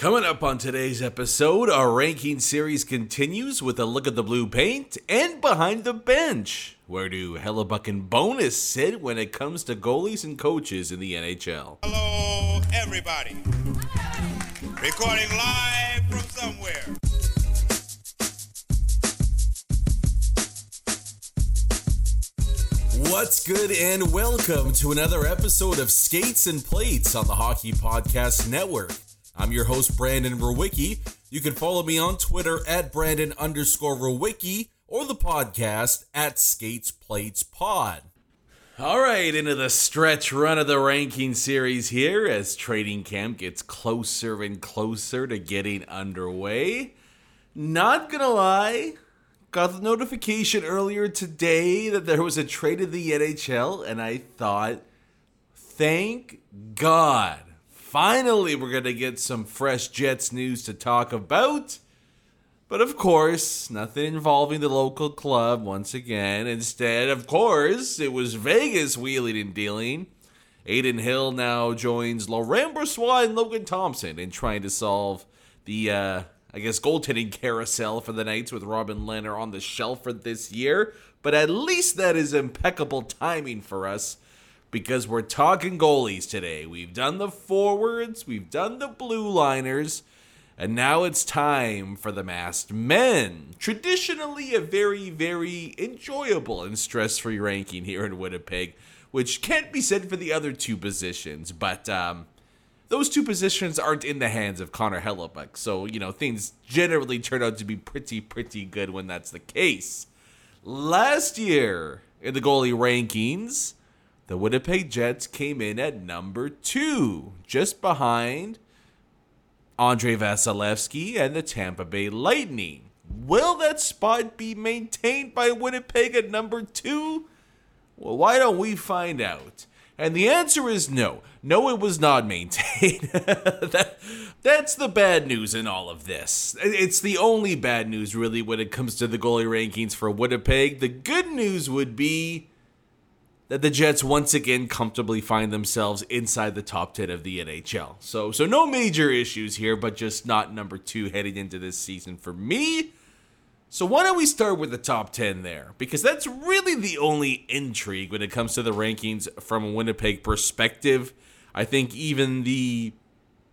Coming up on today's episode, our ranking series continues with a look at the blue paint and behind the bench. Where do Hellebuyck and Bowness sit when it comes to goalies and coaches in the NHL? Hello, everybody. Recording live from somewhere. What's good, and welcome to another episode of Skates and Plates on the Hockey Podcast Network. I'm your host, Brandon Rowicki. You can follow me on Twitter at Brandon underscore Rowicki or the podcast at Skates Plates Pod. All right, into the stretch run of the ranking series here as training camp gets closer and closer to getting underway. Not gonna lie, got the notification earlier today that there was a trade in the NHL, and I thought, thank God. Finally, we're going to get some fresh Jets news to talk about. But of course, nothing involving the local club once again. Instead, of course, it was Vegas wheeling and dealing. Adin Hill now joins Laurent Brossoit and Logan Thompson in trying to solve the, uh, I guess, goaltending carousel for the Knights with Robin Lehner on the shelf for this year. But at least that is impeccable timing for us because we're talking goalies today. We've done the forwards, we've done the blue liners, and now it's time for the masked men. Traditionally, a very, very enjoyable and stress free ranking here in Winnipeg, which can't be said for the other two positions, but um, those two positions aren't in the hands of Connor Hellebuyck, so, you know, things generally turn out to be pretty, pretty good when that's the case. Last year in the goalie rankings, the Winnipeg Jets came in at number two, just behind Andrei Vasilevskiy and the Tampa Bay Lightning. Will that spot be maintained by Winnipeg at number two? Well, why don't we find out? And the answer is no. No, it was not maintained. that, that's the bad news in all of this. It's the only bad news, really, when it comes to the goalie rankings for Winnipeg. The good news would be that the Jets once again comfortably find themselves inside the top 10 of the NHL. So so no major issues here, but just not number 2 heading into this season for me. So why don't we start with the top 10 there? Because that's really the only intrigue when it comes to the rankings from a Winnipeg perspective. I think even the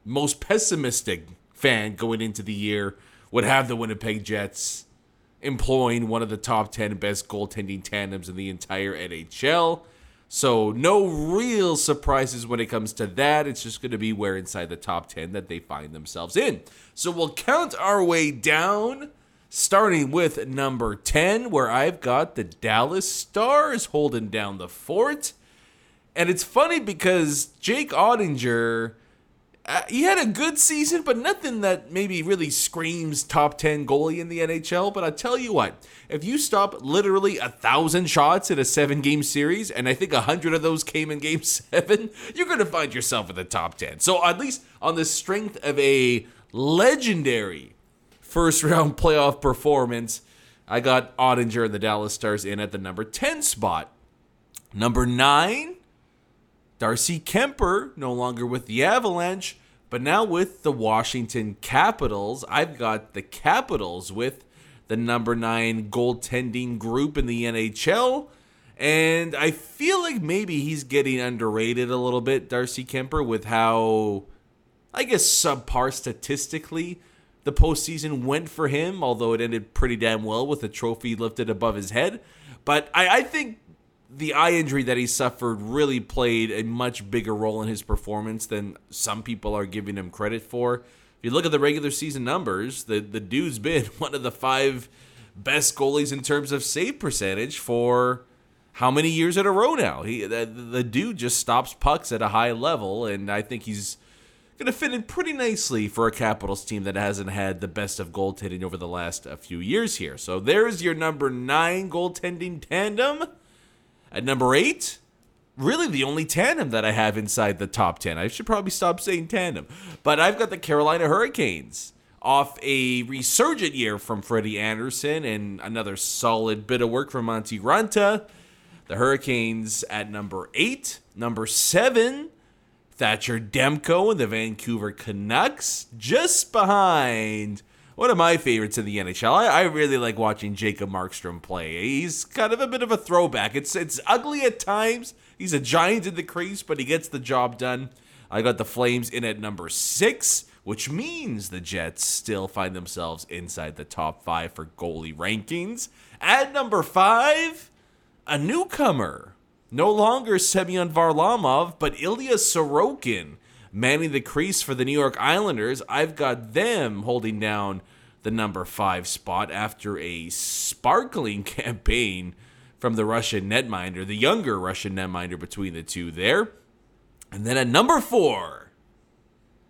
most pessimistic fan going into the year would have the Winnipeg Jets employing one of the top 10 best goaltending tandems in the entire NHL. So, no real surprises when it comes to that. It's just going to be where inside the top 10 that they find themselves in. So, we'll count our way down, starting with number 10, where I've got the Dallas Stars holding down the fort. And it's funny because Jake Oettinger uh, he had a good season, but nothing that maybe really screams top 10 goalie in the NHL. But I tell you what, if you stop literally a thousand shots in a seven game series, and I think a hundred of those came in game seven, you're going to find yourself in the top 10. So, at least on the strength of a legendary first round playoff performance, I got Oettinger and the Dallas Stars in at the number 10 spot. Number nine, Darcy Kuemper, no longer with the Avalanche, but now with the Washington Capitals. I've got the Capitals with the number nine goaltending group in the NHL. And I feel like maybe he's getting underrated a little bit, Darcy Kuemper, with how I guess, subpar statistically. The postseason went for him, although it ended pretty damn well with a trophy lifted above his head. But I, I think the eye injury that he suffered really played a much bigger role in his performance than some people are giving him credit for. If you look at the regular season numbers, the, the dude's been one of the five best goalies in terms of save percentage for how many years in a row now? He the, the dude just stops pucks at a high level, and I think he's going to fit in pretty nicely for a Capitals team that hasn't had the best of goaltending over the last a few years here. So there's your number nine goaltending tandem. At number eight, really the only tandem that I have inside the top 10. I should probably stop saying tandem. But I've got the Carolina Hurricanes off a resurgent year from Freddie Andersen and another solid bit of work from Antti Raanta. The Hurricanes at number eight. Number seven, Thatcher Demko and the Vancouver Canucks. Just behind one of my favorites in the NHL. I, I, really like watching Jacob Markstrom play. He's kind of a bit of a throwback. It's it's ugly at times. He's a giant in the crease, but he gets the job done. I got the Flames in at number six, which means the Jets still find themselves inside the top five for goalie rankings. At number five, a newcomer. No longer Semyon Varlamov, but Ilya Sorokin manning the crease for the New York Islanders. I've got them holding down the number five spot after a sparkling campaign from the Russian netminder, the younger Russian netminder between the two there. And then at number four,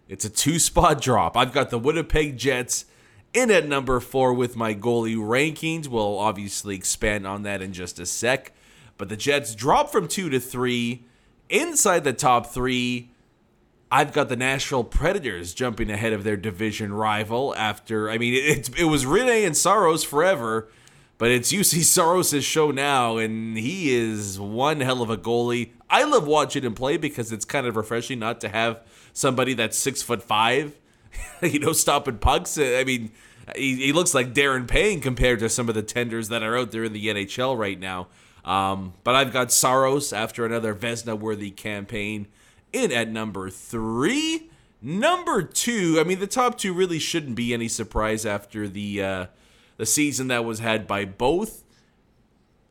it's a two spot drop. I've got the Winnipeg Jets in at number four with my goalie rankings. We'll obviously expand on that in just a sec. But the Jets drop from two to three. Inside the top three, I've got the Nashville Predators jumping ahead of their division rival after, I mean, it, it was Rinne and Saros forever, but it's Juuse Saros' show now, and he is one hell of a goalie. I love watching him play because it's kind of refreshing not to have somebody that's six foot five, you know, stopping pucks. I mean, he, he looks like Darren Payne compared to some of the tenders that are out there in the NHL right now. Um, but I've got Saros after another Vezina worthy campaign in at number three. Number two, I mean, the top two really shouldn't be any surprise after the uh, the season that was had by both.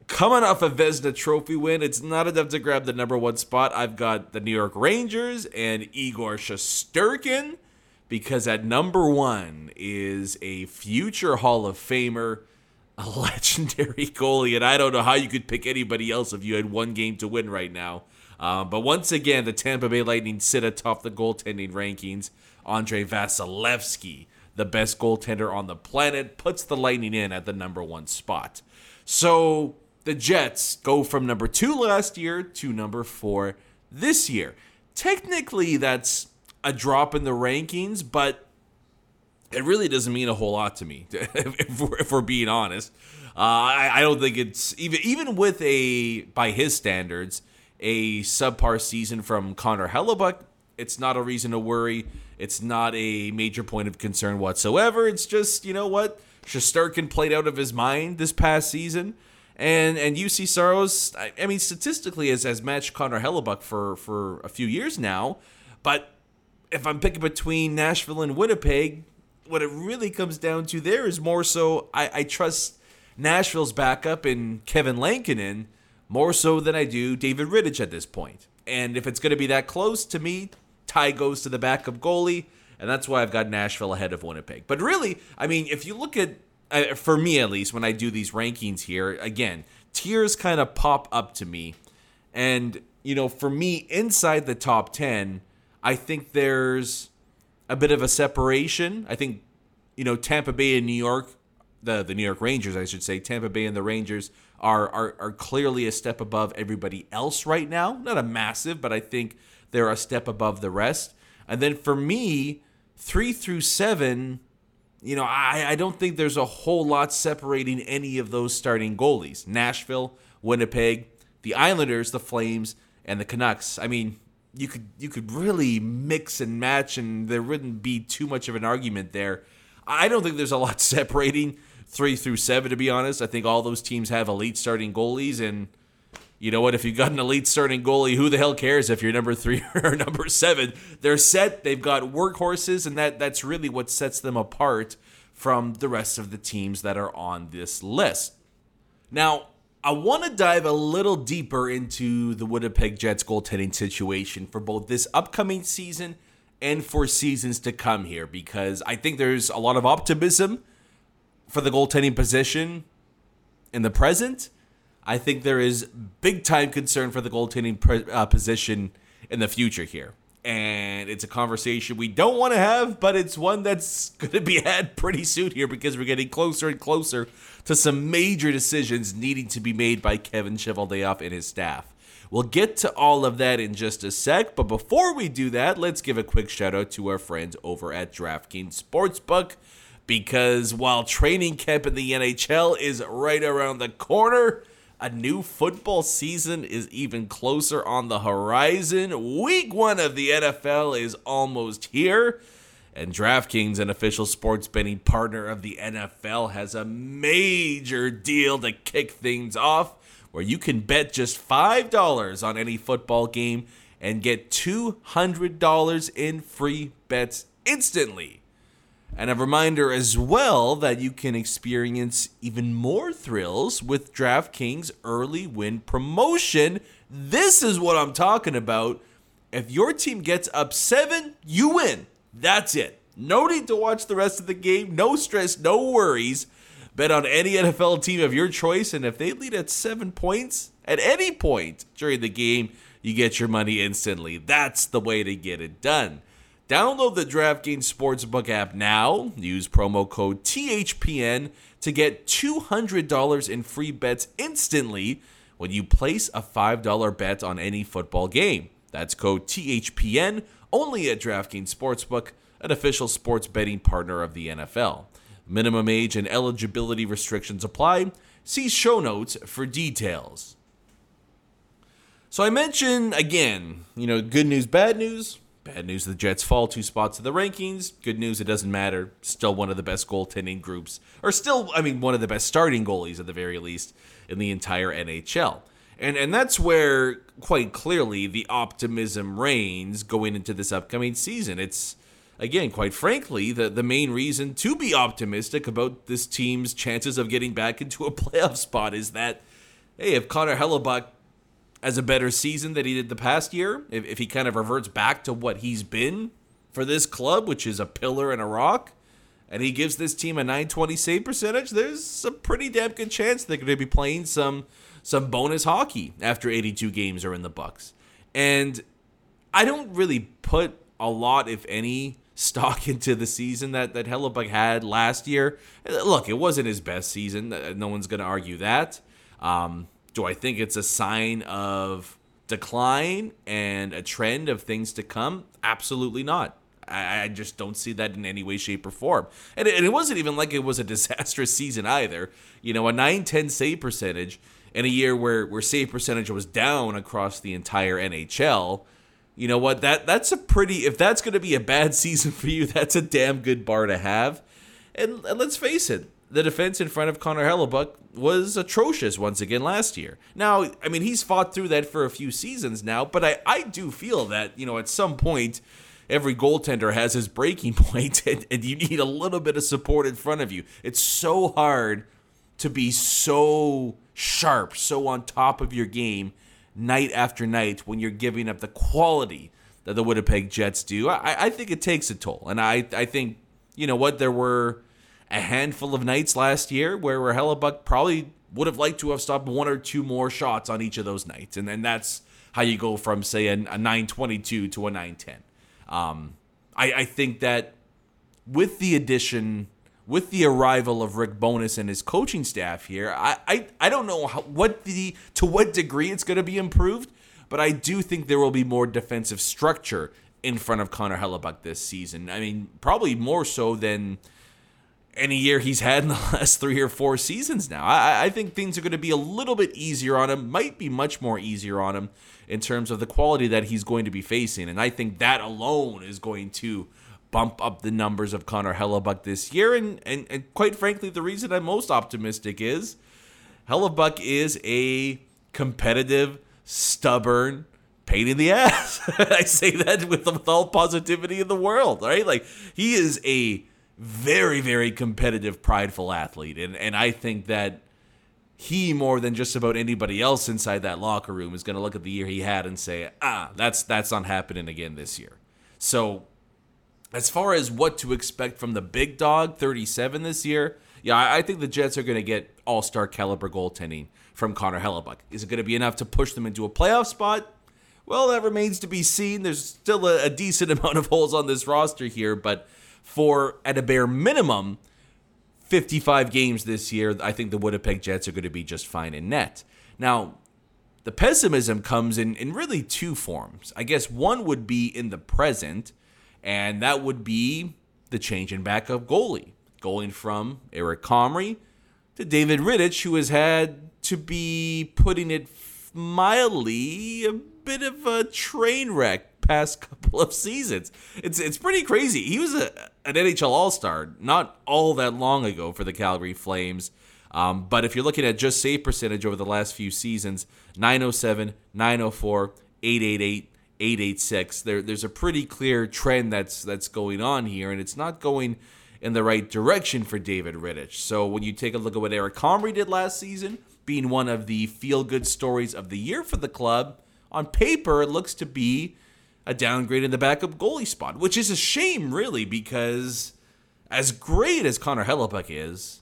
Coming off a Vezina Trophy win, it's not enough to grab the number one spot. I've got the New York Rangers and Igor Shesterkin because at number one is a future Hall of Famer, a legendary goalie, and I don't know how you could pick anybody else if you had one game to win right now. Um, but once again, the Tampa Bay Lightning sit atop the goaltending rankings. Andrei Vasilevskiy, the best goaltender on the planet, puts the Lightning in at the number one spot. So the Jets go from number two last year to number four this year. Technically, that's a drop in the rankings, but it really doesn't mean a whole lot to me, if, we're, if we're being honest. Uh, I, I don't think it's even even with a by his standards a subpar season from Connor Hellebuyck, it's not a reason to worry. It's not a major point of concern whatsoever. It's just, you know what? Shesterkin played out of his mind this past season. And and Juuse Saros, I, I mean, statistically has, has matched Connor Hellebuyck for, for a few years now. But if I'm picking between Nashville and Winnipeg, what it really comes down to there is more so I, I trust Nashville's backup in Kevin Lankinen more so than I do David Rittich at this point. And if it's going to be that close to me, tie goes to the backup goalie, and that's why I've got Nashville ahead of Winnipeg. But really, I mean, if you look at, uh, for me at least, when I do these rankings here, again, tiers kind of pop up to me. And, you know, for me, inside the top 10, I think there's a bit of a separation. I think, you know, Tampa Bay and New York, the, the New York Rangers, I should say, Tampa Bay and the Rangers are, are are clearly a step above everybody else right now. Not a massive, but I think they're a step above the rest. And then for me, three through seven, you know, I, I don't think there's a whole lot separating any of those starting goalies. Nashville, Winnipeg, the Islanders, the Flames, and the Canucks. I mean, you could you could really mix and match, and there wouldn't be too much of an argument there. I don't think there's a lot separating three through seven, to be honest. I think all those teams have elite starting goalies, and you know what? If you've got an elite starting goalie, who the hell cares if you're number three or number seven? They're set. They've got workhorses, and that that's really what sets them apart from the rest of the teams that are on this list. Now, I want to dive a little deeper into the Winnipeg Jets goaltending situation for both this upcoming season and for seasons to come here because I think there's a lot of optimism for the goaltending position in the present. I think there is big time concern for the goaltending pre- uh, position in the future here. And it's a conversation we don't want to have, but it's one that's going to be had pretty soon here because we're getting closer and closer to some major decisions needing to be made by Kevin Cheveldayoff and his staff. We'll get to all of that in just a sec, but before we do that, let's give a quick shout out to our friends over at DraftKings Sportsbook because while training camp in the NHL is right around the corner, a new football season is even closer on the horizon. Week one of the NFL is almost here. And DraftKings, an official sports betting partner of the NFL, has a major deal to kick things off where you can bet just $5 on any football game and get $200 in free bets instantly. And a reminder as well that you can experience even more thrills with DraftKings early win promotion. This is what I'm talking about. If your team gets up seven, you win. That's it. No need to watch the rest of the game. No stress, no worries. Bet on any NFL team of your choice, and if they lead at seven points at any point during the game, you get your money instantly. That's the way to get it done. Download the DraftKings Sportsbook app now. Use promo code THPN to get $200 in free bets instantly when you place a $5 bet on any football game. That's code THPN only at DraftKings Sportsbook, an official sports betting partner of the NFL. Minimum age and eligibility restrictions apply. See show notes for details. So I mentioned again, you know, good news, bad news. Bad news, the Jets fall two spots in the rankings. Good news, it doesn't matter. Still one of the best goaltending groups, or still, I mean, one of the best starting goalies at the very least in the entire NHL. And and that's where quite clearly the optimism reigns going into this upcoming season. It's again, quite frankly, the, the main reason to be optimistic about this team's chances of getting back into a playoff spot is that, hey, if Connor Hellebuyck has a better season than he did the past year, if, if he kind of reverts back to what he's been for this club, which is a pillar and a rock, and he gives this team a 920 save percentage, there's a pretty damn good chance they're going to be playing some some bonus hockey after 82 games are in the Bucks. And I don't really put a lot, if any, stock into the season that that Hellebuyck had last year. Look, it wasn't his best season. No one's going to argue that. Um, do I think it's a sign of decline and a trend of things to come? Absolutely not. I, just don't see that in any way, shape, or form. And it, and it, wasn't even like it was a disastrous season either. You know, a 9 10 save percentage in a year where, where save percentage was down across the entire NHL. You know what? That that's a pretty if that's going to be a bad season for you, that's a damn good bar to have. And, and let's face it, the defense in front of Connor Hellebuyck was atrocious once again last year. Now, I mean, he's fought through that for a few seasons now, but I, I do feel that, you know, at some point, every goaltender has his breaking point, and, and you need a little bit of support in front of you. It's so hard to be so sharp, so on top of your game night after night when you're giving up the quality that the Winnipeg Jets do. I, I think it takes a toll. And I, I think, you know what, there were a handful of nights last year where, Hellebuyck probably would have liked to have stopped one or two more shots on each of those nights. And then that's how you go from, say, a, a 922 to a 910. Um, I, I think that with the addition, with the arrival of Rick Bowness and his coaching staff here, I, I, I don't know how, what the to what degree it's going to be improved, but I do think there will be more defensive structure in front of Connor Hellebuyck this season. I mean, probably more so than – any year he's had in the last three or four seasons now. I, I think things are going to be a little bit easier on him, might be much more easier on him in terms of the quality that he's going to be facing. And I think that alone is going to bump up the numbers of Connor Hellebuyck this year. And, and, and quite frankly, the reason I'm most optimistic is Hellebuyck is a competitive, stubborn, pain in the ass. I say that with, with all positivity in the world, right? Like he is a very, very competitive, prideful athlete. And, and I think that he, more than just about anybody else inside that locker room, is going to look at the year he had and say, ah, that's, that's not happening again this year. So, as far as what to expect from the big dog, 37 this year, yeah, I, think the Jets are going to get all star caliber goaltending from Connor Hellebuyck. Is it going to be enough to push them into a playoff spot? Well, that remains to be seen. There's still a, a decent amount of holes on this roster here, but for at a bare minimum 55 games this year, I think the Winnipeg Jets are going to be just fine in net. Now, the pessimism comes in in really two forms. I guess one would be in the present, and that would be the change in backup goalie, going from Eric Comrie to David Rittich, who has had to be putting it mildly a bit of a train wreck past couple of seasons. It's it's pretty crazy. He was a, an NHL All Star not all that long ago for the Calgary Flames. Um, but if you're looking at just save percentage over the last few seasons, 907, 904, 888, 886, there, there's a pretty clear trend that's that's going on here, and it's not going in the right direction for David Rittich. So when you take a look at what Eric Comrie did last season, being one of the feel good stories of the year for the club, on paper it looks to be a downgrade in the backup goalie spot, which is a shame, really, because as great as Connor Hellebuyck is,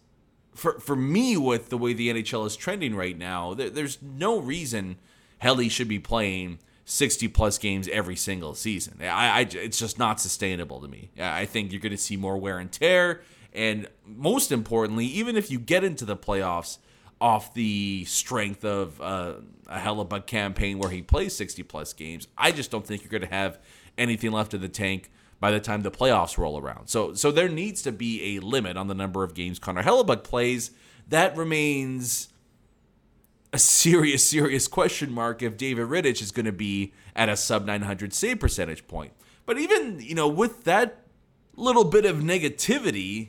for for me, with the way the NHL is trending right now, there, there's no reason Helly should be playing 60 plus games every single season. I, I, it's just not sustainable to me. I think you're going to see more wear and tear, and most importantly, even if you get into the playoffs off the strength of uh, a Hellebuyck campaign where he plays 60 plus games. I just don't think you're going to have anything left in the tank by the time the playoffs roll around. So so there needs to be a limit on the number of games Connor Hellebuyck plays. That remains a serious, serious question mark if David Rittich is going to be at a sub 900 save percentage point. But even, you know, with that little bit of negativity,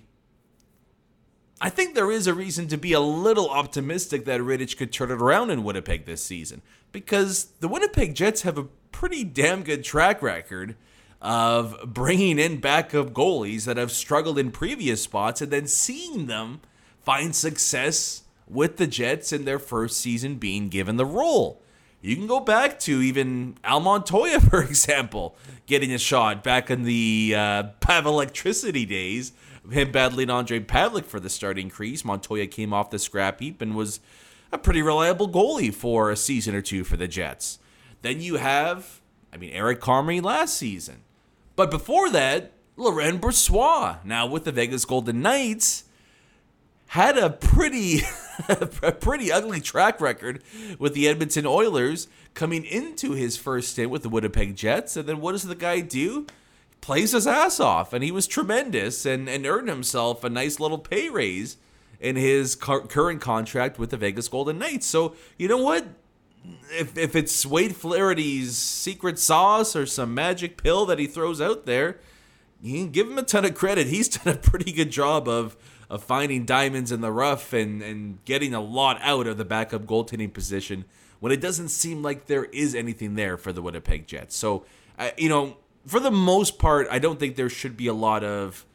I think there is a reason to be a little optimistic that Rittich could turn it around in Winnipeg this season because the Winnipeg Jets have a pretty damn good track record of bringing in backup goalies that have struggled in previous spots and then seeing them find success with the Jets in their first season being given the role. You can go back to even Al Montoya, for example, getting a shot back in the uh, Pav Electricity days him battling Andre Pavelec for the starting crease. Montoya came off the scrap heap and was a pretty reliable goalie for a season or two for the Jets. Then you have, I mean, Eric Comrie last season. But before that, Laurent Brossoit, now with the Vegas Golden Knights, had a pretty a pretty ugly track record with the Edmonton Oilers coming into his first stint with the Winnipeg Jets. And then what does the guy do? plays his ass off, and he was tremendous and, and earned himself a nice little pay raise in his current contract with the Vegas Golden Knights. So, you know what? If, if it's Wade Flaherty's secret sauce or some magic pill that he throws out there, you can give him a ton of credit. He's done a pretty good job of of finding diamonds in the rough and, and getting a lot out of the backup goaltending position when it doesn't seem like there is anything there for the Winnipeg Jets. So, uh, you know, for the most part, I don't think there should be a lot of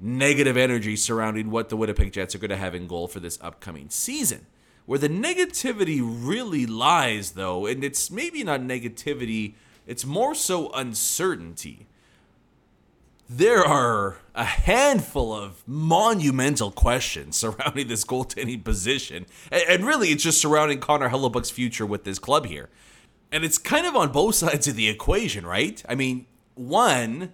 negative energy surrounding what the Winnipeg Jets are going to have in goal for this upcoming season. Where the negativity really lies, though, and it's maybe not negativity, it's more so uncertainty. There are a handful of monumental questions surrounding this goaltending position, and really it's just surrounding Connor Hellebuyck's future with this club here. And it's kind of on both sides of the equation, right? I mean, one,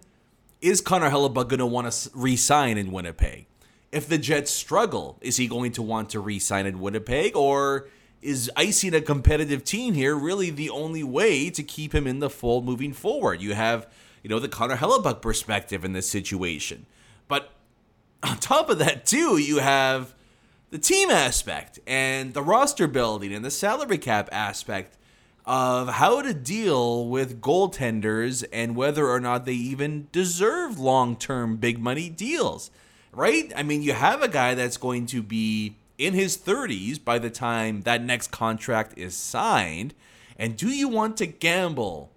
is Connor Hellebuyck going to want to re sign in Winnipeg? If the Jets struggle, is he going to want to re sign in Winnipeg? Or is icing a competitive team here really the only way to keep him in the fold moving forward? You have, you know, the Connor Hellebuyck perspective in this situation. But on top of that, too, you have the team aspect and the roster building and the salary cap aspect of how to deal with goaltenders and whether or not they even deserve long term big money deals, right? I mean, you have a guy that's going to be in his 30s by the time that next contract is signed? And do you want to gamble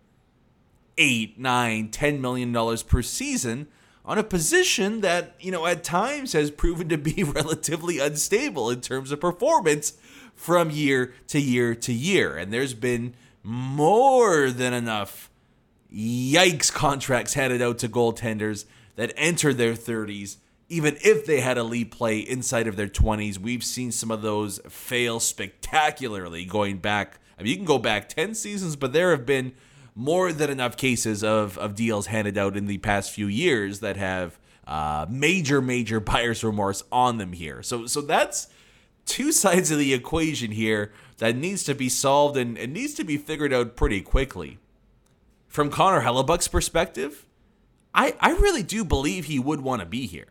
eight, nine, ten million dollars per season on a position that, you know, at times has proven to be relatively unstable in terms of performance from year to year to year. And there's been more than enough yikes contracts handed out to goaltenders that enter their 30s even if they had elite play inside of their 20s we've seen some of those fail spectacularly going back i mean you can go back 10 seasons but there have been more than enough cases of, of deals handed out in the past few years that have uh, major major buyer's remorse on them here so so that's two sides of the equation here that needs to be solved and, and needs to be figured out pretty quickly from Connor Hellebuyck's perspective, I, I really do believe he would want to be here.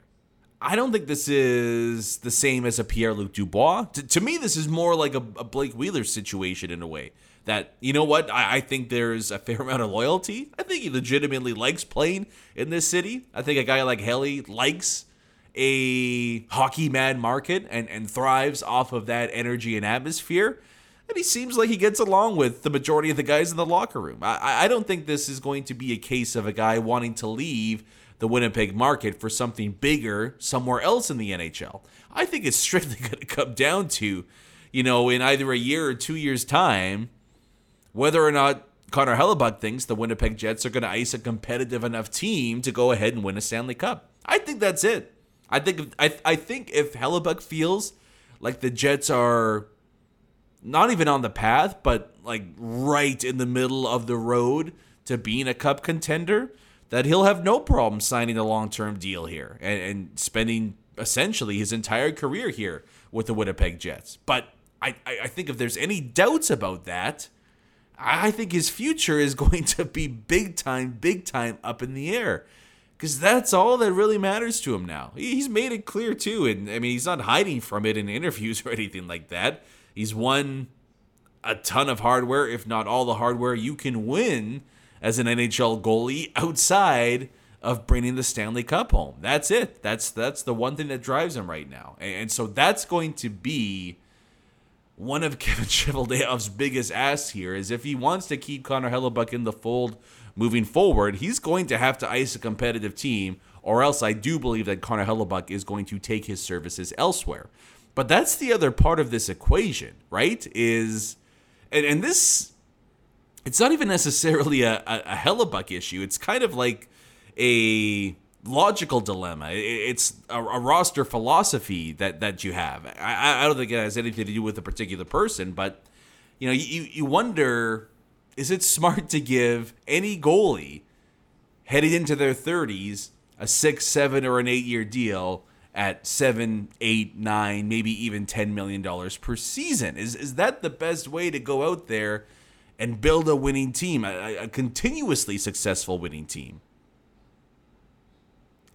I don't think this is the same as a Pierre Luc Dubois. To, to me, this is more like a, a, Blake Wheeler situation in a way. That, you know what, I, I think there's a fair amount of loyalty. I think he legitimately likes playing in this city. I think a guy like Helly likes a hockey mad market and, and thrives off of that energy and atmosphere and he seems like he gets along with the majority of the guys in the locker room. I, I don't think this is going to be a case of a guy wanting to leave the Winnipeg market for something bigger somewhere else in the NHL. I think it's strictly going to come down to, you know, in either a year or two years' time, whether or not Connor Hellebuyck thinks the Winnipeg Jets are going to ice a competitive enough team to go ahead and win a Stanley Cup. I think that's it. I think I, I think if Hellebuyck feels like the Jets are not even on the path, but like right in the middle of the road to being a cup contender, that he'll have no problem signing a long term deal here and, and, spending essentially his entire career here with the Winnipeg Jets. But I, I think if there's any doubts about that, I think his future is going to be big time, big time up in the air. Because that's all that really matters to him now. He's made it clear too. And I mean, he's not hiding from it in interviews or anything like that. He's won a ton of hardware, if not all the hardware you can win as an NHL goalie outside of bringing the Stanley Cup home. That's it. That's that's the one thing that drives him right now. And, and so that's going to be one of Kevin Cheveldayoff's biggest asks here is if he wants to keep Connor Hellebuyck in the fold moving forward, he's going to have to ice a competitive team, or else I do believe that Connor Hellebuyck is going to take his services elsewhere. But that's the other part of this equation, right? Is and, and this it's not even necessarily a, a, a Hellebuyck issue. It's kind of like a logical dilemma. It's a, a, roster philosophy that that you have. I, I don't think it has anything to do with a particular person, but you know, you you wonder is it smart to give any goalie heading into their 30s a six, seven, or an eight year deal at seven, eight, nine, maybe even ten million dollars per season. Is is that the best way to go out there and build a winning team, a, a continuously successful winning team?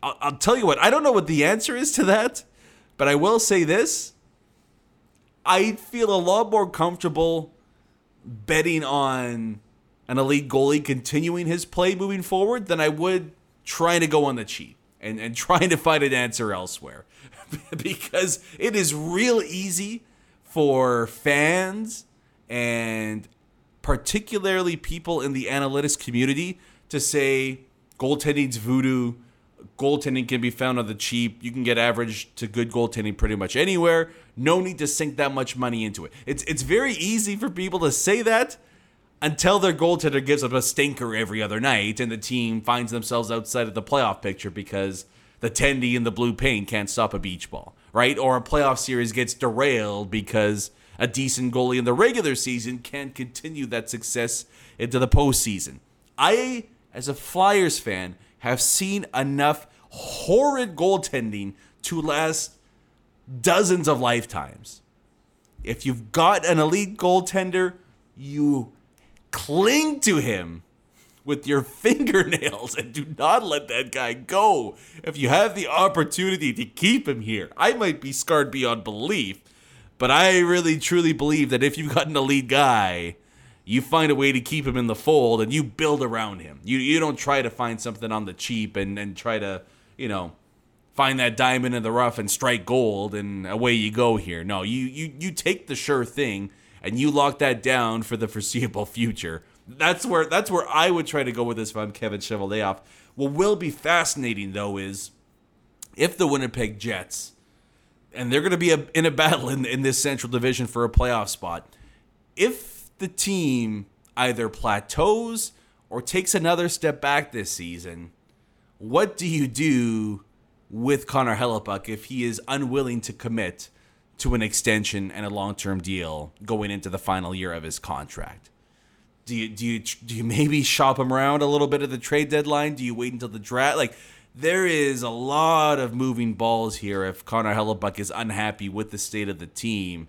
I'll, I'll tell you what. I don't know what the answer is to that, but I will say this: I feel a lot more comfortable betting on an elite goalie continuing his play moving forward than I would trying to go on the cheap and, and trying to find an answer elsewhere. because it is real easy for fans and particularly people in the analytics community to say goaltending's voodoo. Goaltending can be found on the cheap. You can get average to good goaltending pretty much anywhere. No need to sink that much money into it. It's it's very easy for people to say that until their goaltender gives up a stinker every other night and the team finds themselves outside of the playoff picture because the tendy in the blue paint can't stop a beach ball, right? Or a playoff series gets derailed because a decent goalie in the regular season can't continue that success into the postseason. I, as a Flyers fan, have seen enough horrid goaltending to last dozens of lifetimes. If you've got an elite goaltender, you cling to him with your fingernails and do not let that guy go. If you have the opportunity to keep him here, I might be scarred beyond belief, but I really truly believe that if you've got an elite guy, you find a way to keep him in the fold and you build around him. You you don't try to find something on the cheap and, and try to, you know, find that diamond in the rough and strike gold and away you go here. No, you you you take the sure thing and you lock that down for the foreseeable future. That's where that's where I would try to go with this if I'm Kevin Cheveldayoff. What will be fascinating though is if the Winnipeg Jets and they're going to be a, in a battle in, in this Central Division for a playoff spot. If the team either plateaus or takes another step back this season, what do you do with Connor Hellebuyck if he is unwilling to commit to an extension and a long-term deal going into the final year of his contract? Do you do you do you maybe shop him around a little bit at the trade deadline? Do you wait until the draft? Like there is a lot of moving balls here if Connor Hellebuyck is unhappy with the state of the team.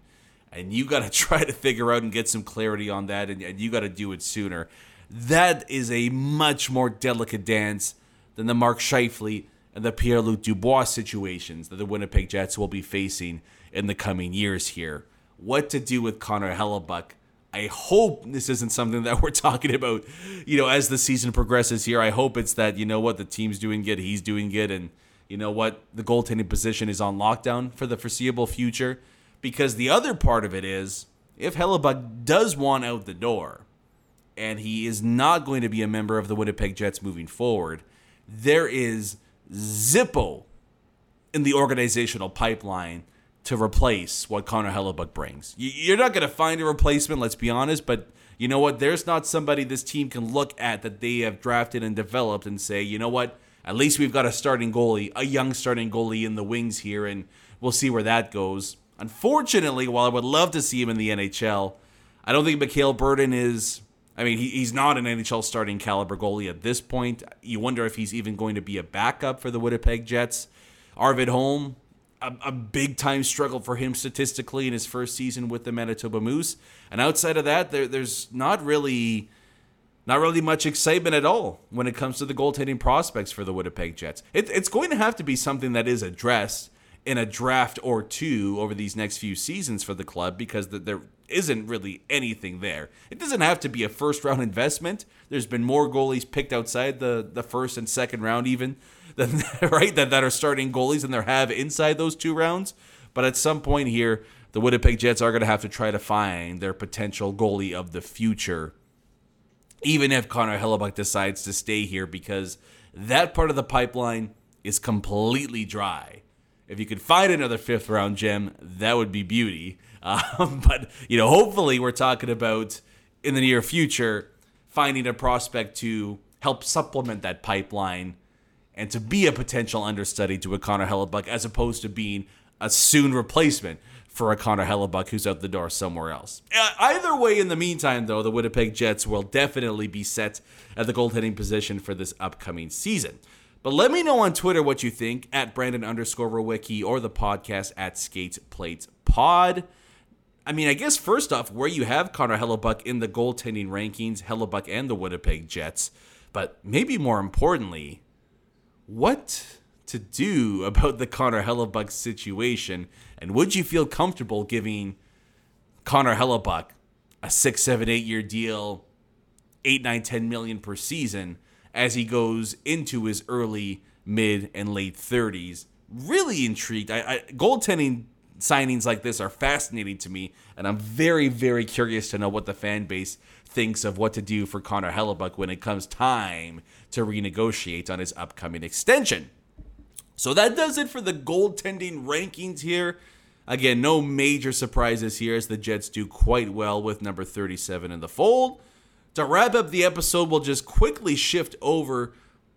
And you got to try to figure out and get some clarity on that, and, and you got to do it sooner. That is a much more delicate dance than the Mark Scheifele and the Pierre Luc Dubois situations that the Winnipeg Jets will be facing in the coming years here. What to do with Connor Hellebuyck. I hope this isn't something that we're talking about, you know, as the season progresses here. I hope it's that, you know what, the team's doing good, he's doing good, and you know what, the goaltending position is on lockdown for the foreseeable future. Because the other part of it is, if Hellebuyck does want out the door, and he is not going to be a member of the Winnipeg Jets moving forward, there is Zippo in the organizational pipeline to replace what Connor Hellebuyck brings. You're not going to find a replacement, let's be honest, but you know what? There's not somebody this team can look at that they have drafted and developed and say, you know what? At least we've got a starting goalie, a young starting goalie in the wings here, and we'll see where that goes. Unfortunately, while I would love to see him in the NHL, I don't think Mikhail Berdin is. I mean, he's not an NHL starting caliber goalie at this point. You wonder if he's even going to be a backup for the Winnipeg Jets. Arvid Holm, a, a big time struggle for him statistically in his first season with the Manitoba Moose. And outside of that, there, there's not really not really much excitement at all when it comes to the goaltending prospects for the Winnipeg Jets. It, it's going to have to be something that is addressed in a draft or two over these next few seasons for the club because the, there isn't really anything there. It doesn't have to be a first round investment. There's been more goalies picked outside the, the first and second round, even that right that, that are starting goalies and there have inside those two rounds. But at some point here, the Winnipeg Jets are going to have to try to find their potential goalie of the future, even if Connor Hellebuyck decides to stay here, because that part of the pipeline is completely dry. If you could find another fifth round gem, that would be beauty. Um, but you know, hopefully, we're talking about in the near future finding a prospect to help supplement that pipeline and to be a potential understudy to a Connor Hellebuyck as opposed to being a soon replacement for a Connor Hellebuyck who's out the door somewhere else. Uh, either way, in the meantime, though, the Winnipeg Jets will definitely be set at the goaltending position for this upcoming season. But let me know on Twitter what you think at Brandon underscore Rowicki or the podcast at Skates Plates Pod. I mean, I guess first off, where you have Connor Hellebuyck in the goaltending rankings, Hellebuyck and the Winnipeg Jets. But maybe more importantly, what to do about the Connor Hellebuyck situation, and would you feel comfortable giving Connor Hellebuyck a six, seven, eight year deal, eight, nine, ten million per season as he goes into his early, mid, and late thirties? Really intrigued. I, I goaltending signings like this are fascinating to me, and I'm very, very curious to know what the fan base thinks of what to do for Connor Hellebuyck when it comes time to renegotiate on his upcoming extension. So that does it for the goaltending rankings here. Again, no major surprises here as the Jets do quite well with number 37 in the fold. To wrap up the episode, we'll just quickly shift over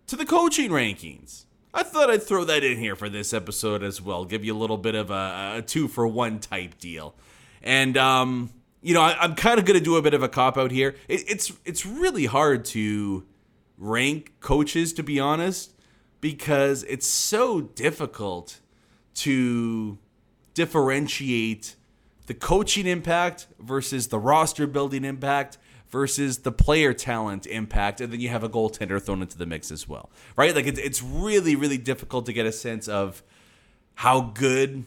to the coaching rankings. I thought I'd throw that in here for this episode as well, give you a little bit of a, a two for one type deal. And um, you know, I, am kind of going to do a bit of a cop out here. It, it's it's really hard to rank coaches, to be honest, because it's so difficult to differentiate the coaching impact versus the roster building impact versus the player talent impact, and then you have a goaltender thrown into the mix as well, right? Like it's really really difficult to get a sense of how good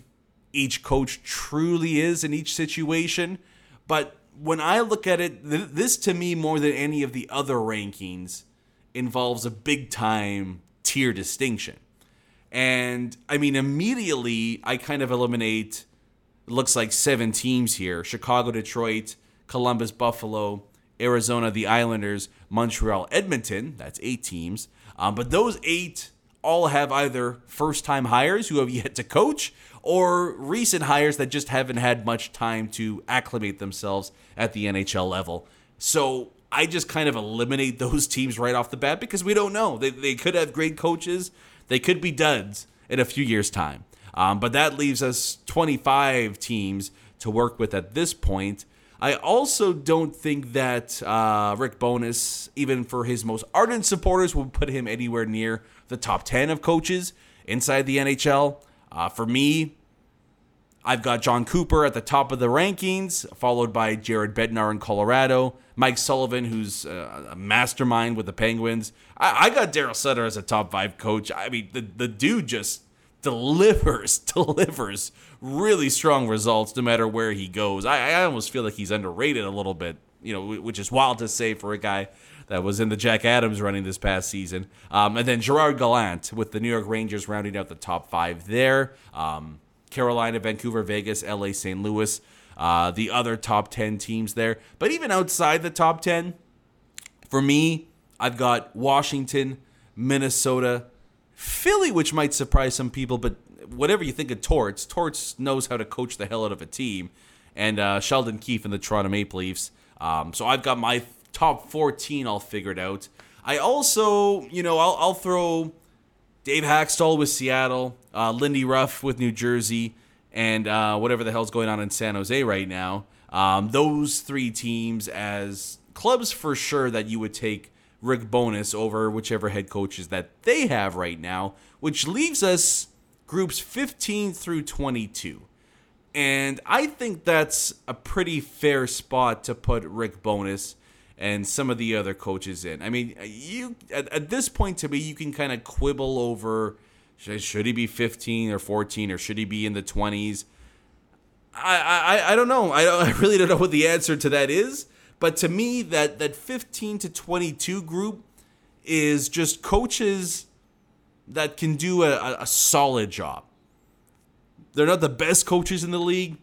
each coach truly is in each situation but when I look at it, th- this to me, more than any of the other rankings, involves a big time tier distinction. And I mean, immediately I kind of eliminate, looks like seven teams here Chicago, Detroit, Columbus, Buffalo, Arizona, the Islanders, Montreal, Edmonton. That's eight teams. Um, but those eight all have either first time hires who have yet to coach or recent hires that just haven't had much time to acclimate themselves at the NHL level. So I just kind of eliminate those teams right off the bat because we don't know. They, they could have great coaches, they could be duds in a few years' time. Um, but that leaves us 25 teams to work with at this point. I also don't think that uh, Rick Bowness, even for his most ardent supporters, would put him anywhere near the top 10 of coaches inside the NHL. Uh, for me, I've got Jon Cooper at the top of the rankings, followed by Jared Bednar in Colorado, Mike Sullivan, who's a mastermind with the Penguins. I, I got Daryl Sutter as a top five coach. I mean, the, the dude just delivers, delivers really strong results no matter where he goes. I, I almost feel like he's underrated a little bit, you know, which is wild to say for a guy that was in the Jack Adams running this past season. Um, and then Gerard Gallant with the New York Rangers rounding out the top five there. Um, Carolina, Vancouver, Vegas, LA, St. Louis, uh, the other top 10 teams there. But even outside the top 10, for me, I've got Washington, Minnesota, Philly, which might surprise some people, but whatever you think of Torts, Torts knows how to coach the hell out of a team, and uh, Sheldon Keefe and the Toronto Maple Leafs. Um, so I've got my top 14 all figured out. I also, you know, I'll, I'll throw Dave Hakstol with Seattle, uh, Lindy Ruff with New Jersey, and uh, whatever the hell's going on in San Jose right now. Um, those three teams as clubs for sure that you would take Rick Bowness over whichever head coaches that they have right now, which leaves us groups 15 through 22. And I think that's a pretty fair spot to put Rick Bowness and some of the other coaches in. I mean, you at, at this point to me, you can kind of quibble over should, should, he be 15 or 14 or should he be in the 20s. I I, I don't know. I, I really don't know what the answer to that is. But to me, that that 15 to 22 group is just coaches that can do a, a solid job. They're not the best coaches in the league.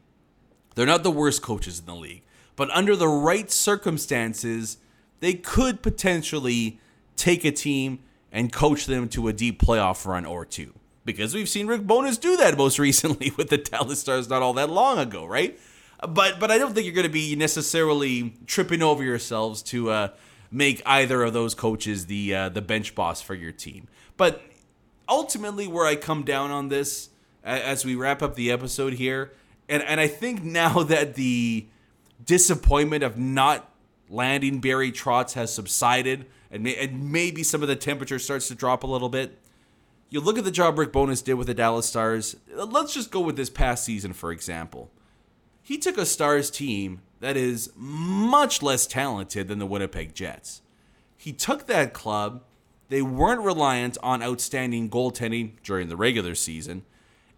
They're not the worst coaches in the league. But under the right circumstances, they could potentially take a team and coach them to a deep playoff run or two. Because we've seen Rick Bowness do that most recently with the Dallas Stars not all that long ago, right? But but I don't think you're going to be necessarily tripping over yourselves to uh, make either of those coaches the uh, the bench boss for your team. But ultimately, where I come down on this as we wrap up the episode here, and and I think now that the disappointment of not landing Barry Trotz has subsided, and, may, and maybe some of the temperature starts to drop a little bit. You look at the job Rick Bowness did with the Dallas Stars. Let's just go with this past season, for example. He took a Stars team that is much less talented than the Winnipeg Jets. He took that club. They weren't reliant on outstanding goaltending during the regular season,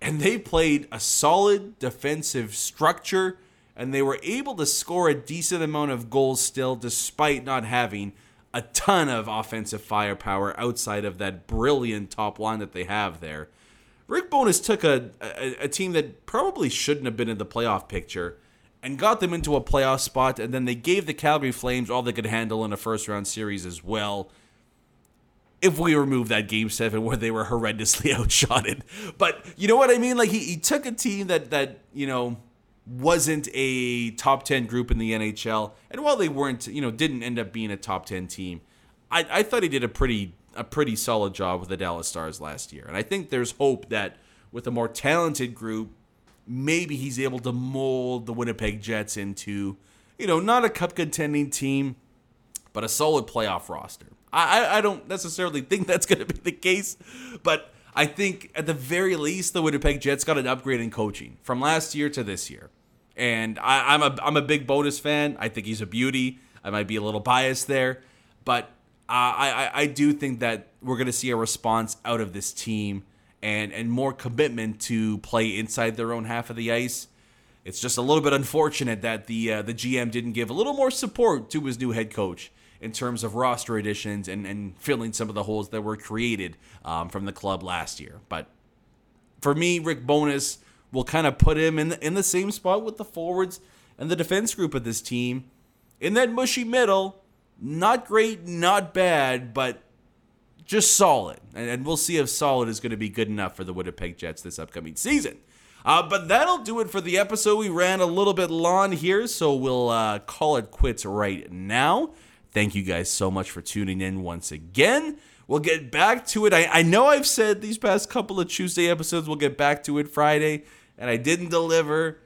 and they played a solid defensive structure and they were able to score a decent amount of goals still, despite not having a ton of offensive firepower outside of that brilliant top line that they have there. Rick Bowness took a, a, a, team that probably shouldn't have been in the playoff picture and got them into a playoff spot, and then they gave the Calgary Flames all they could handle in a first round series as well. If we remove that game seven where they were horrendously outshotted. But you know what I mean? Like he, he took a team that that, you know, wasn't a top 10 group in the NHL. And while they weren't, you know, didn't end up being a top 10 team, I, I thought he did a pretty a pretty solid job with the Dallas Stars last year. And I think there's hope that with a more talented group, maybe he's able to mold the Winnipeg Jets into, you know, not a cup contending team, but a solid playoff roster. I, I, don't necessarily think that's going to be the case, but I think at the very least, the Winnipeg Jets got an upgrade in coaching from last year to this year and I, am a I'm a big Bowness fan. I think he's a beauty. I might be a little biased there, but I, I I do think that we're gonna see a response out of this team and and more commitment to play inside their own half of the ice. It's just a little bit unfortunate that the uh, the GM didn't give a little more support to his new head coach in terms of roster additions and, and filling some of the holes that were created um, from the club last year. But for me, Rick Bowness will kind of put him in the, in the same spot with the forwards and the defense group of this team. In that mushy middle, not great, not bad, but just solid. And, and we'll see if solid is going to be good enough for the Winnipeg Jets this upcoming season. Uh, but that'll do it for the episode. We ran a little bit long here, so we'll uh, call it quits right now. Thank you guys so much for tuning in once again. We'll get back to it. I, I know I've said these past couple of Tuesday episodes, we'll get back to it Friday, and I didn't deliver.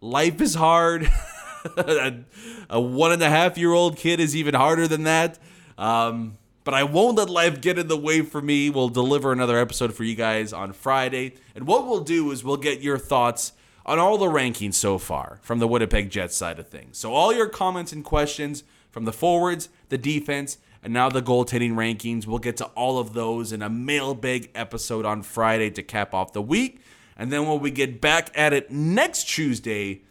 Life is hard. a, a, one and a half year old kid is even harder than that. Um, but I won't let life get in the way for me. We'll deliver another episode for you guys on Friday. And what we'll do is we'll get your thoughts on all the rankings so far from the Winnipeg Jets side of things. So, all your comments and questions from the forwards, the defense, and now the goaltending rankings. We'll get to all of those in a mailbag episode on Friday to cap off the week. And then when we get back at it next Tuesday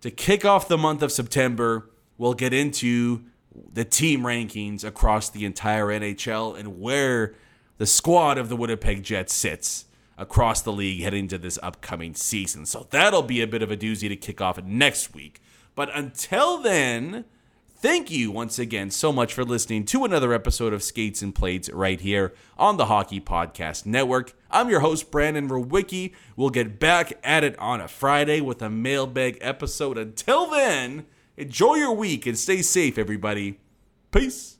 to kick off the month of September, we'll get into the team rankings across the entire NHL and where the squad of the Winnipeg Jets sits across the league heading to this upcoming season. So that'll be a bit of a doozy to kick off next week. But until then, thank you once again so much for listening to another episode of Skates and Plates right here on the Hockey Podcast Network. I'm your host, Brandon Rowicki. We'll get back at it on a Friday with a mailbag episode. Until then, Enjoy your week and stay safe, everybody. Peace.